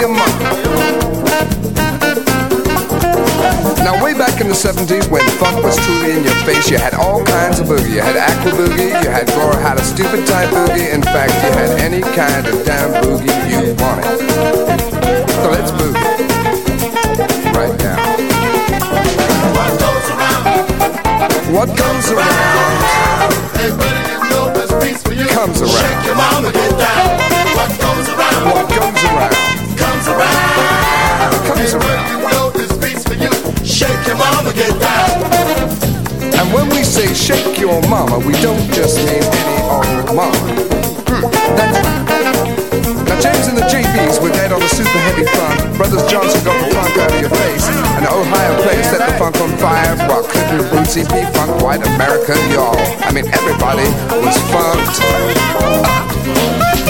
Your mama. Now, way back in the 70s when funk was truly in your face, you had all kinds of boogie. You had aqua boogie, you had Laura had a stupid type boogie. In fact, you had any kind of damn boogie you wanted. So let's boogie. Right now. What goes around What comes around. It over Check your mouth What goes around What comes around. And when we say shake your mama, we don't just mean any old mama. Hmm. Now James and the JBs were dead on the super heavy funk. Brothers Johnson got the funk out of your face. And the Ohio players set the funk on fire. While Clinton Bootsy P Funk White American, y'all. I mean, everybody was funked. up.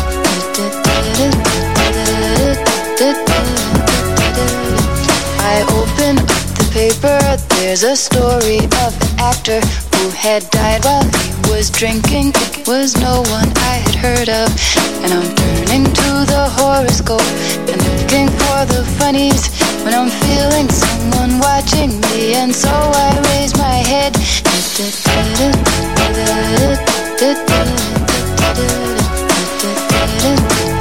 I open up the paper. There's a story of an actor who had died while he was drinking. It was no one I had heard of. And I'm turning to the horoscope and looking for the funnies when I'm feeling someone watching me. And so I raise my head.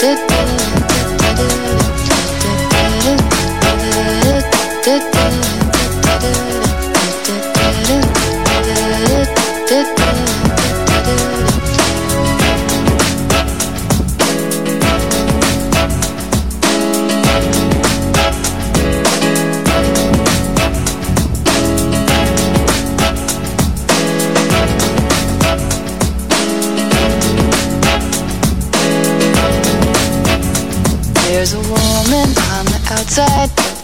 There's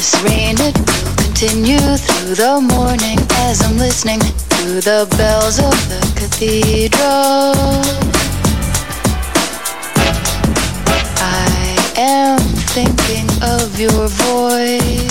this rain, it will continue through the morning as I'm listening to the bells of the cathedral. I am thinking of your voice.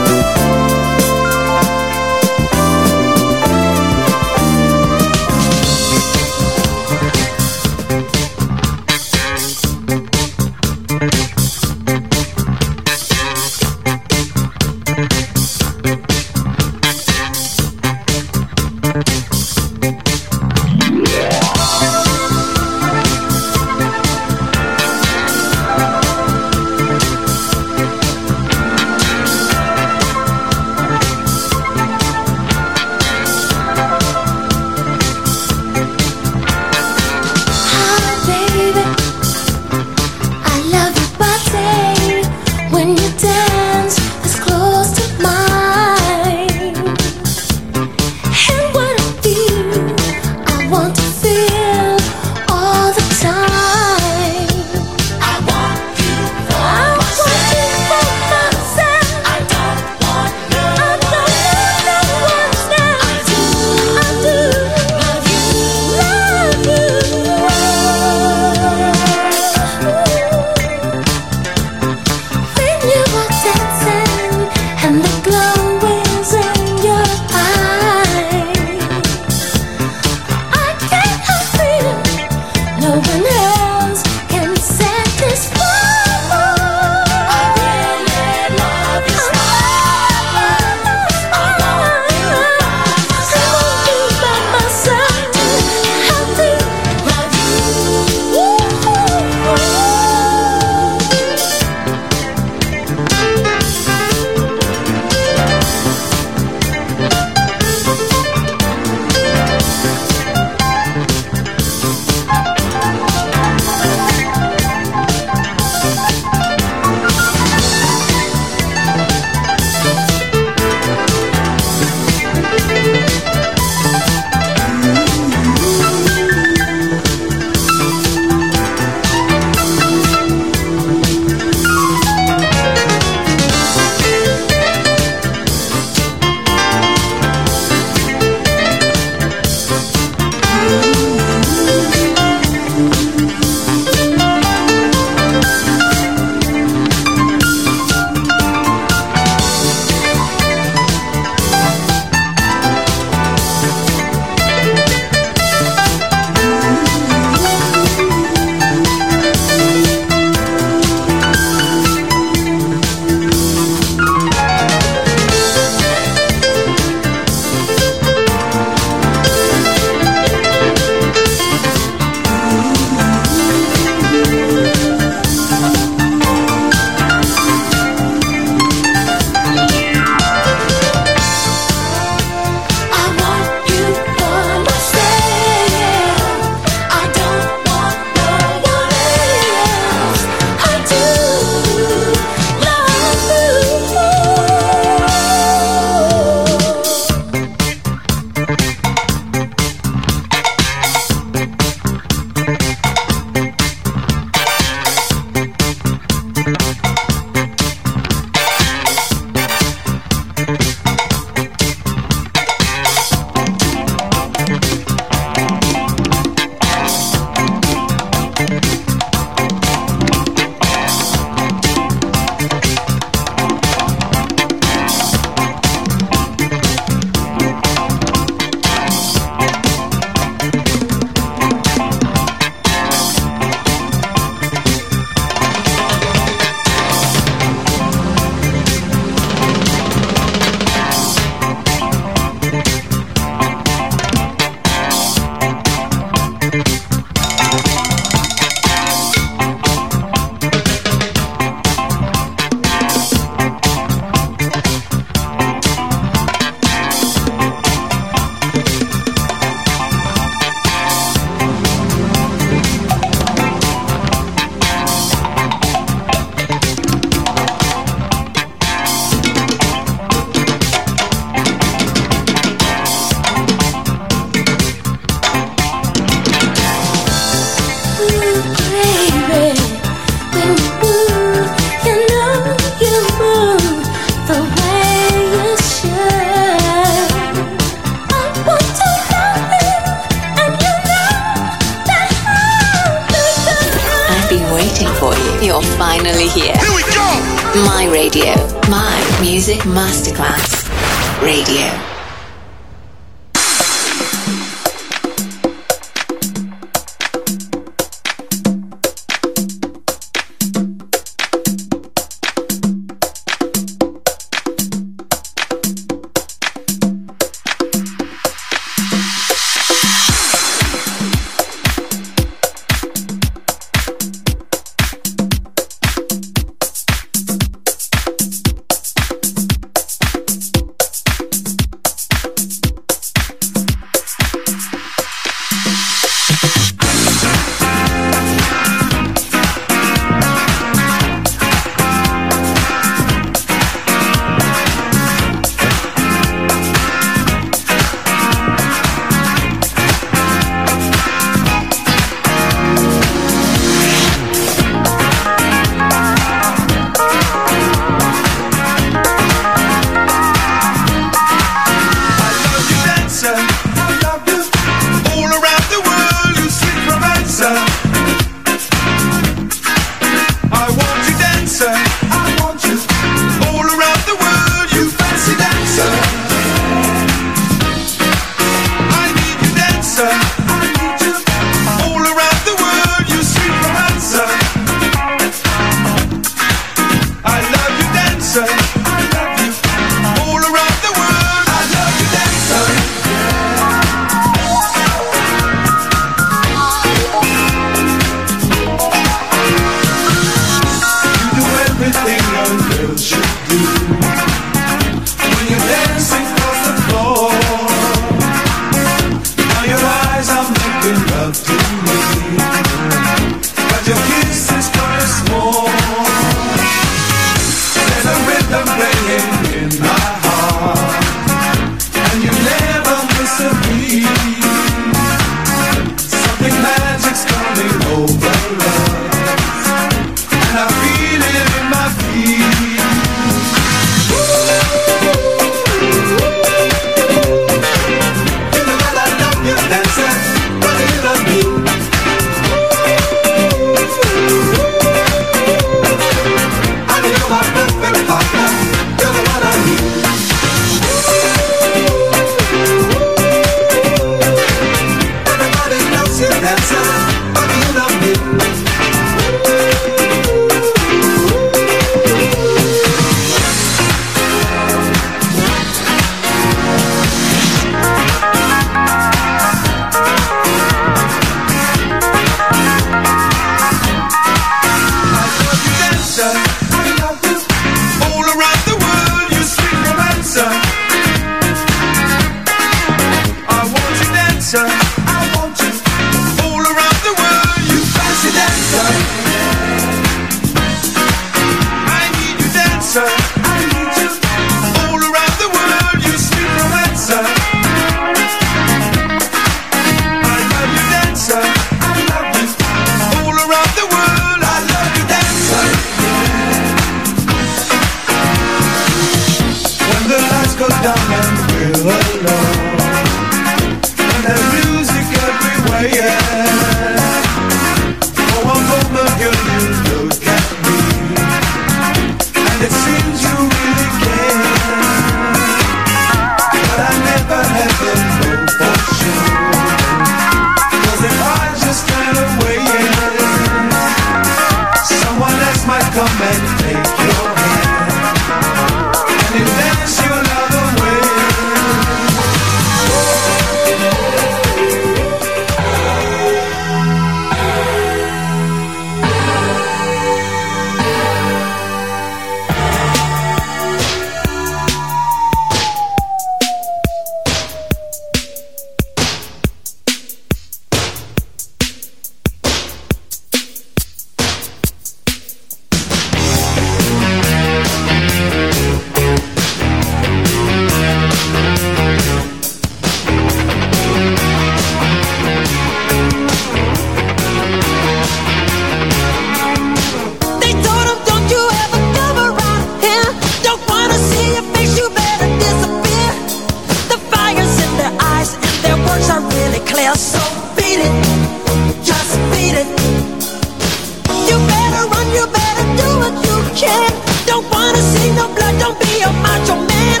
Don't wanna see no blood, don't be a macho man.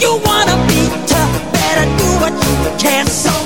You wanna be tough, better do what you can. So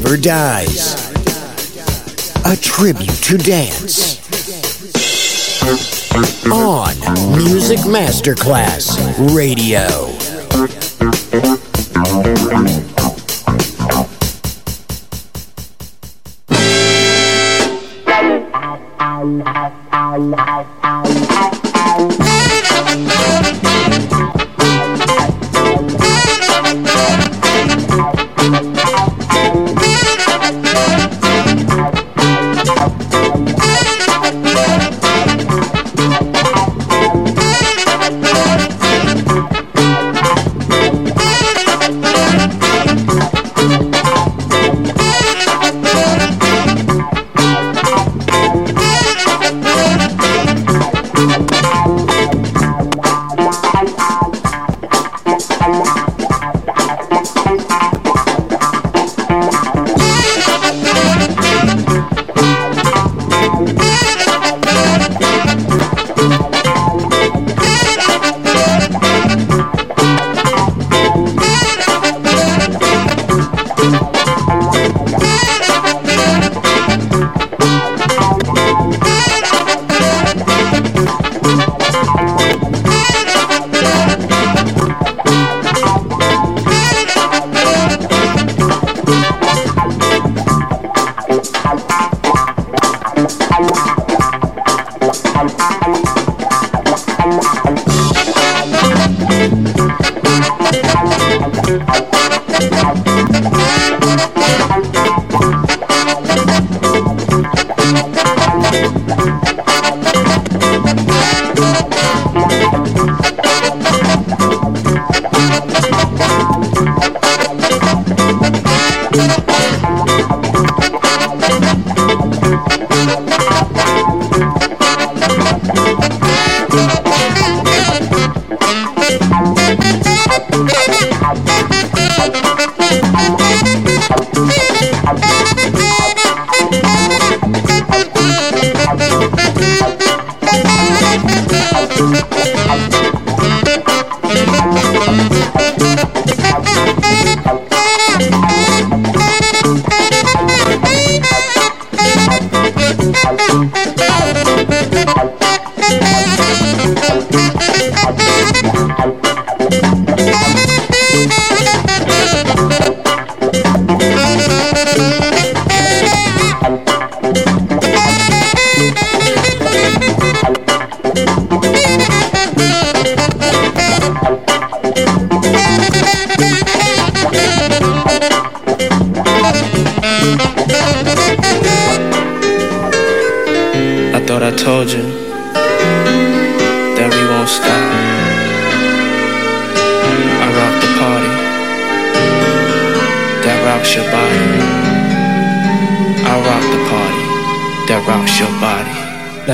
never dies. A tribute to dance. On Music Masterclass Radio.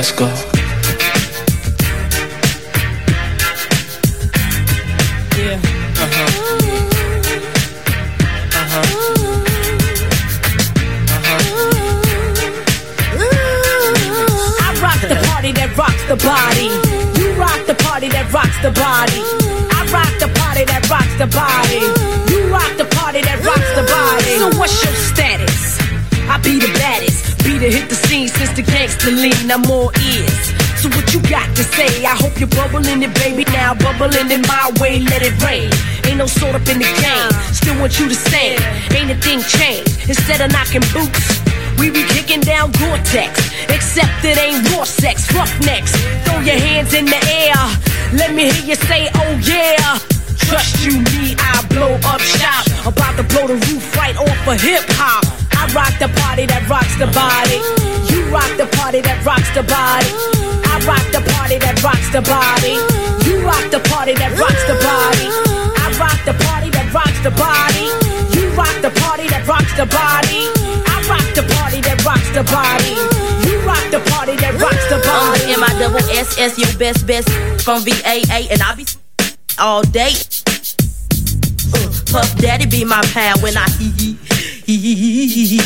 Let's go. Hit the scene since the gangster lean. I'm all ears. So what you got to say? I hope you're bubbling it, baby. Now bubbling in my way, let it rain. Ain't no sort up in the game. Still want you to sing. Ain't a thing changed. Instead of knocking boots. We be kicking down Gore-Tex, except it ain't raw sex, roughnecks. Throw your hands in the air, let me hear you say, oh yeah. Trust you, me, I blow up shop. About to blow the roof right off of hip hop. I rock the party that rocks the body. You rock the party that rocks the body. I rock the party that rocks the body. You rock the party that rocks the body. I rock the party that rocks the body. You rock the party that rocks the body. I rock the party that rocks the body. You rock the party that rocks the I'm body. the M I double S S, your best best from VAA, and I be all day. Uh, Puff Daddy be my pal when I hee hee hee hee.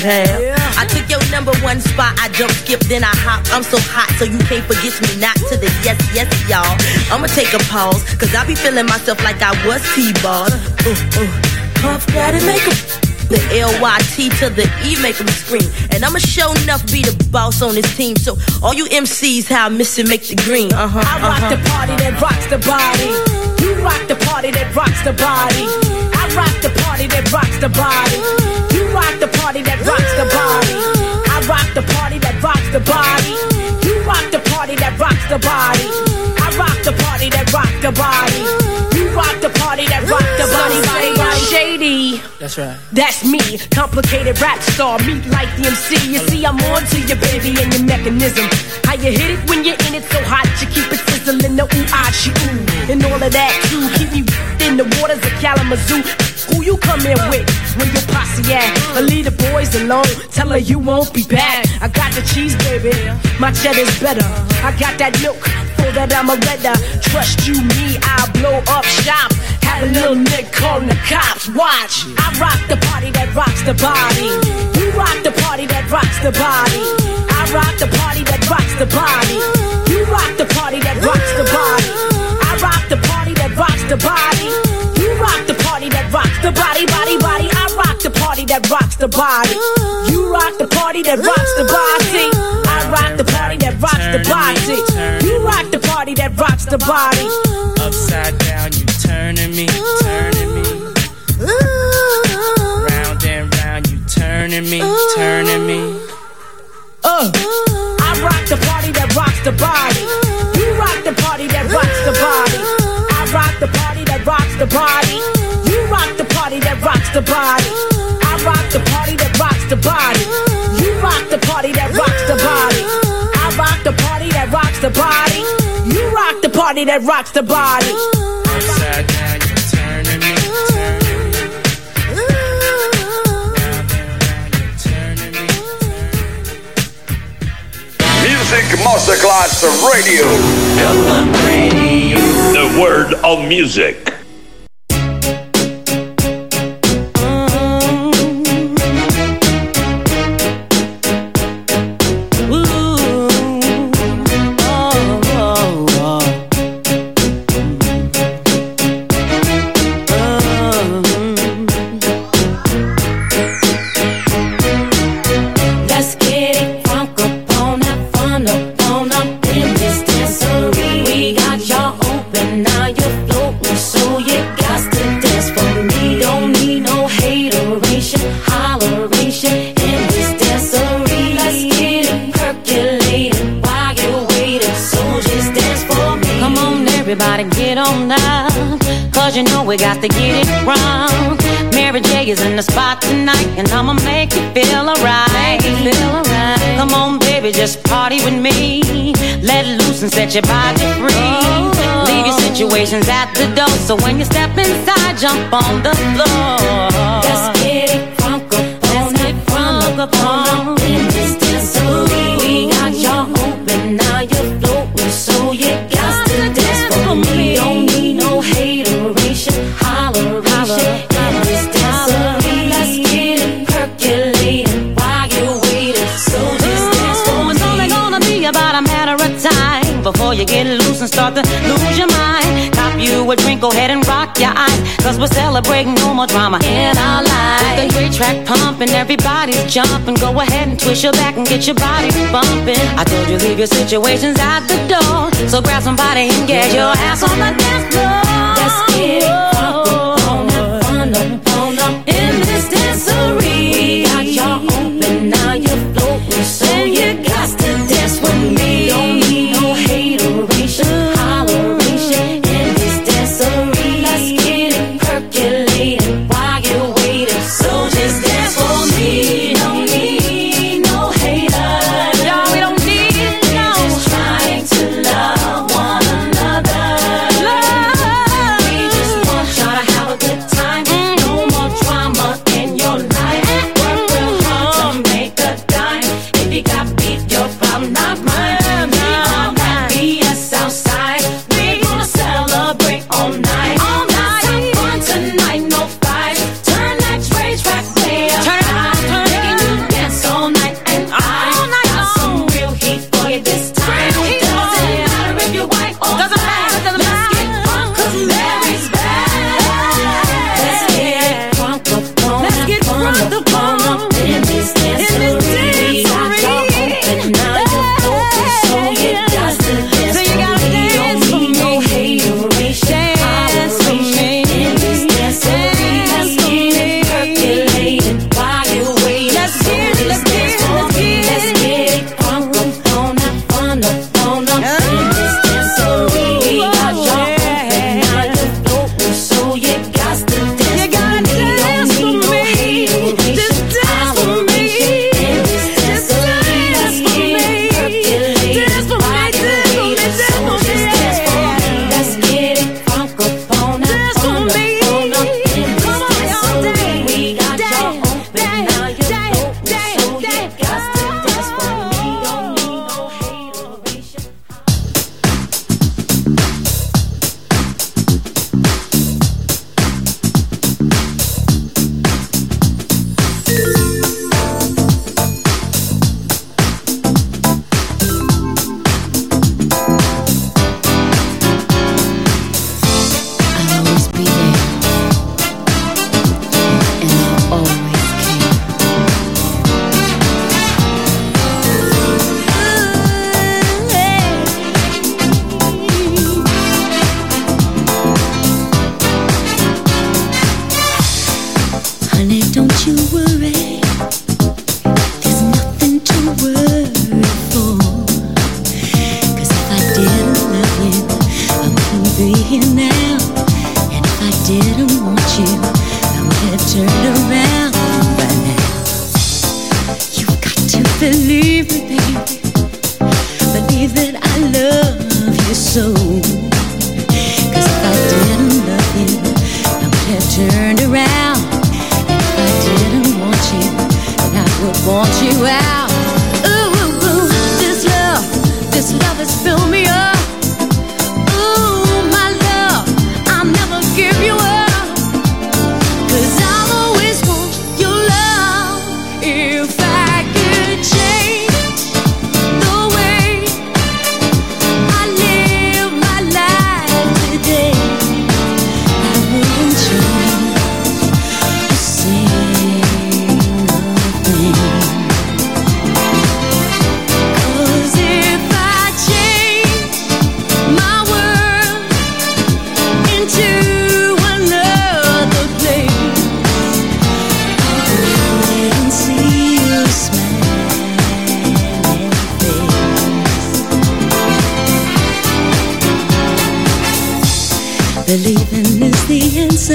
I took your number one spot, I jump skip, then I hop. I'm so hot, so you can't forget me. Not to the yes, yes, y'all. I'ma take a pause, cause I be feeling myself like I was T-ball. Uh, uh. Puff Daddy make a the L-Y-T to the E make them scream. And I'ma show enough be the boss on this team. So all you MCs, how I miss it, make the green. Uh-huh. I rock uh-huh. the party that rocks the body. You rock the party that rocks the body. I rock the party that rocks the body. You rock the party that rocks the body. I rock the party that rocks the body. You rock the party that rocks the body. I rock the party that rocks the body. You rock the party that rocks the body. Body, body, shady. That's right. That's me, complicated rap star, meet like the MC. You see, I'm on to your baby and your mechanism. How you hit it when you're in it so hot, you keep it sizzling, the ooh, ah, she ooh. And all of that too, keep me in the waters of Kalamazoo. Who you come in with when your posse at? But leave the boys alone, tell her you won't be back. I got the cheese, baby, my cheddar's better. I got that milk, for that I'm a redder. Trust you, me, I'll blow up shop. A little nick calling the cops. Watch, I rock the party that rocks the body. You rock the party that rocks the body. I rock the party that rocks the body. You rock the party that rocks the body. I rock the party that rocks the body. You rock the party that rocks the body, body, body. I rock the party that rocks the body. You rock the party that rocks the body. I rock the party that rocks the body. You rock the party that rocks the body. Upside down, you turning me, turning me. Round and round, you turning me, turning me. Uh, I rock the party that rocks the body. You rock the party that rocks the body. I rock the party that rocks the body. You rock the party that rocks the body. I rock the party that rocks the body. You rock the party that rocks the body. I rock the party that rocks the body body that rocks the body. Music Masterclass Radio. The word of music. So when you step inside, jump on the floor. celebrate, no more drama in our lives. With the great track pumping, everybody's jumping. Go ahead and twist your back and get your body bumping. I told you leave your situations out the door, so grab somebody and get your ass on the dance floor. Let's get it, on, on up, on up, on up.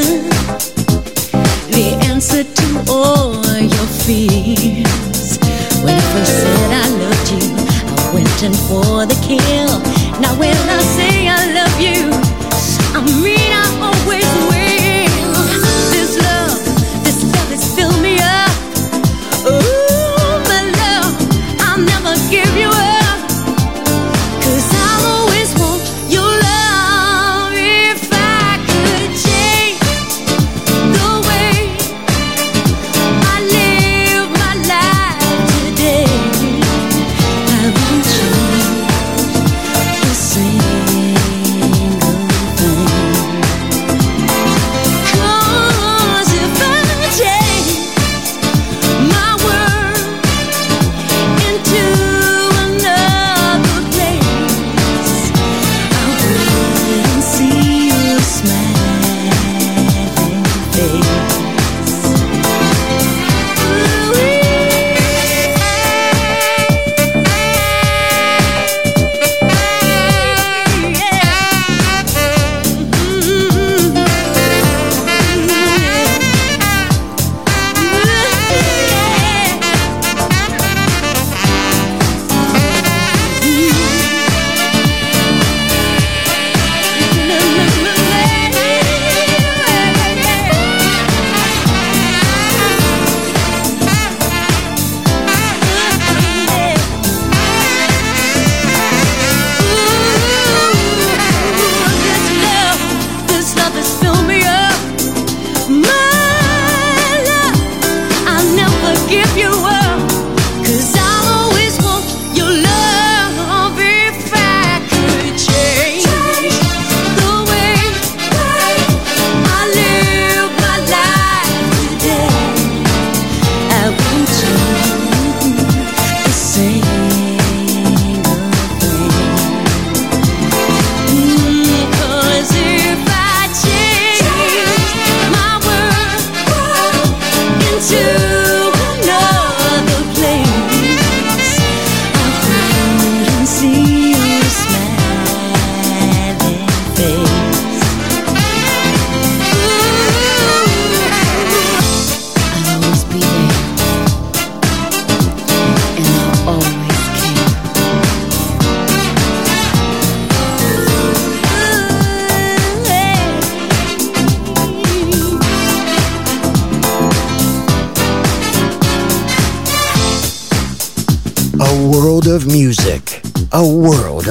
you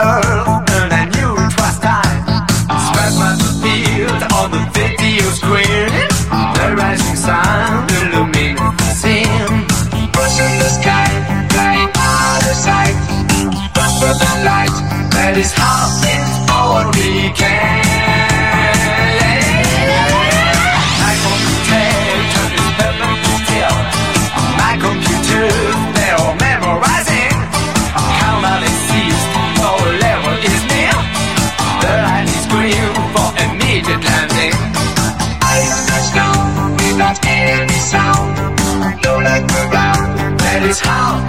and I knew it was time. Spread the field on the video screen. The rising sun illuminates the the sky, flying out of sight. But the light that is It's how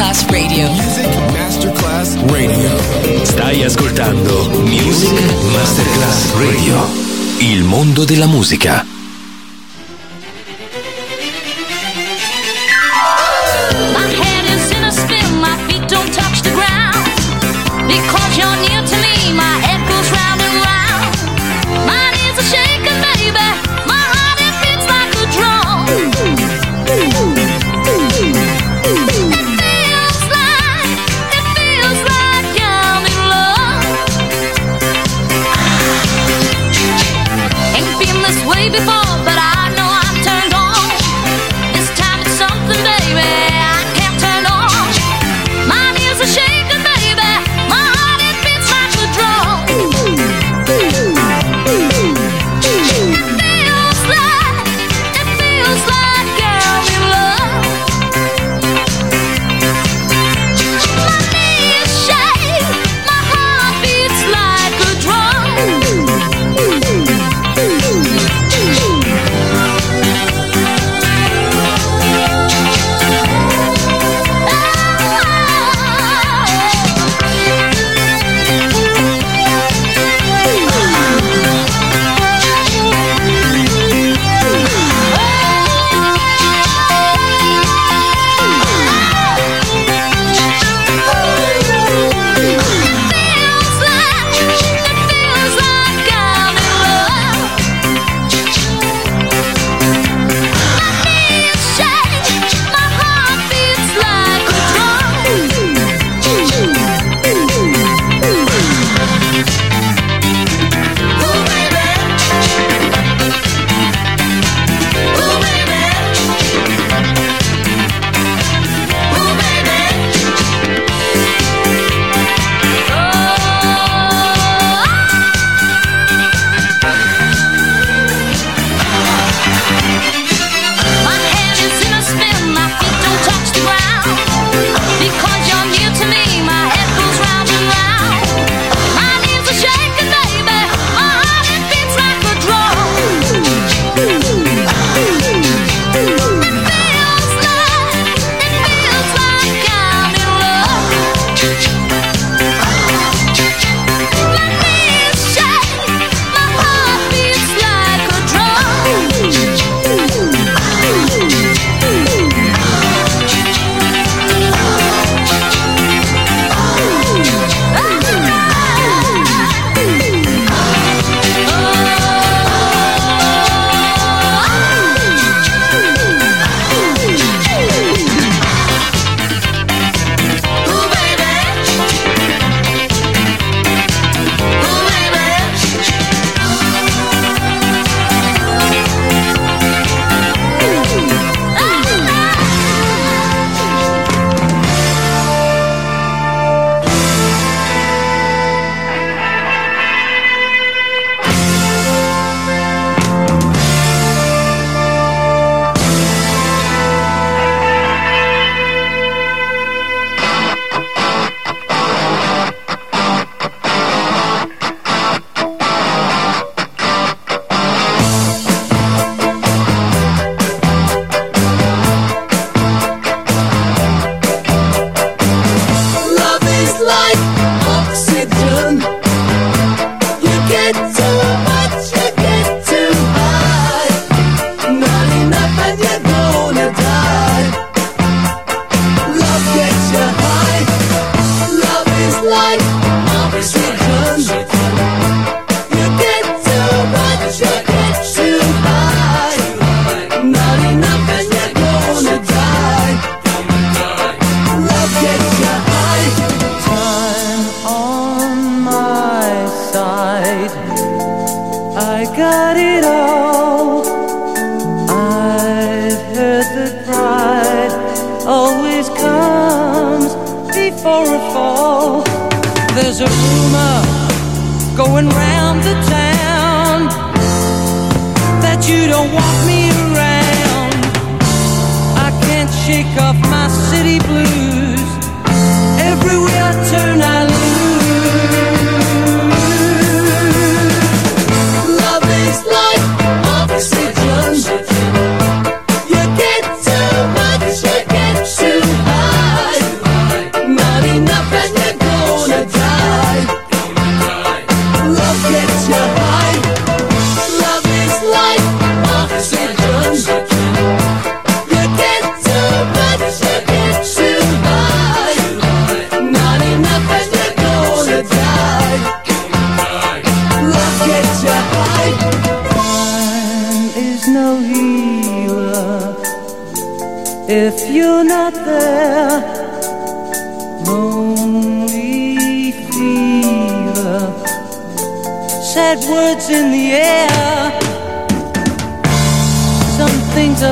Masterclass Radio. Music Masterclass Radio. Stai ascoltando Music Masterclass Radio. Il mondo della musica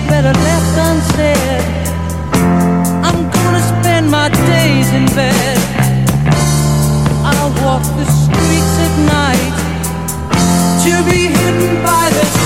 better left unsaid. I'm gonna spend my days in bed. I'll walk the streets at night to be hidden by the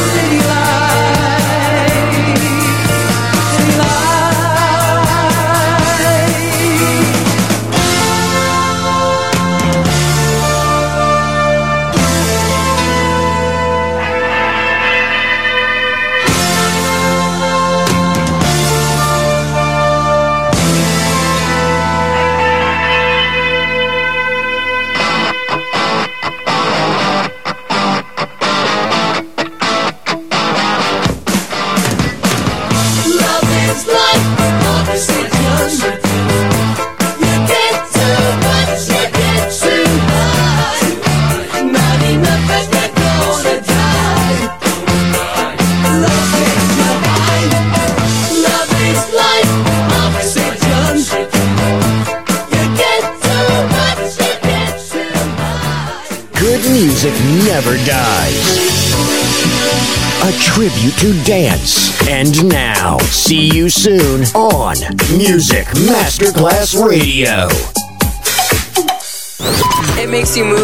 tribute to dance. And now, see you soon on Music Masterclass Radio. It makes you move.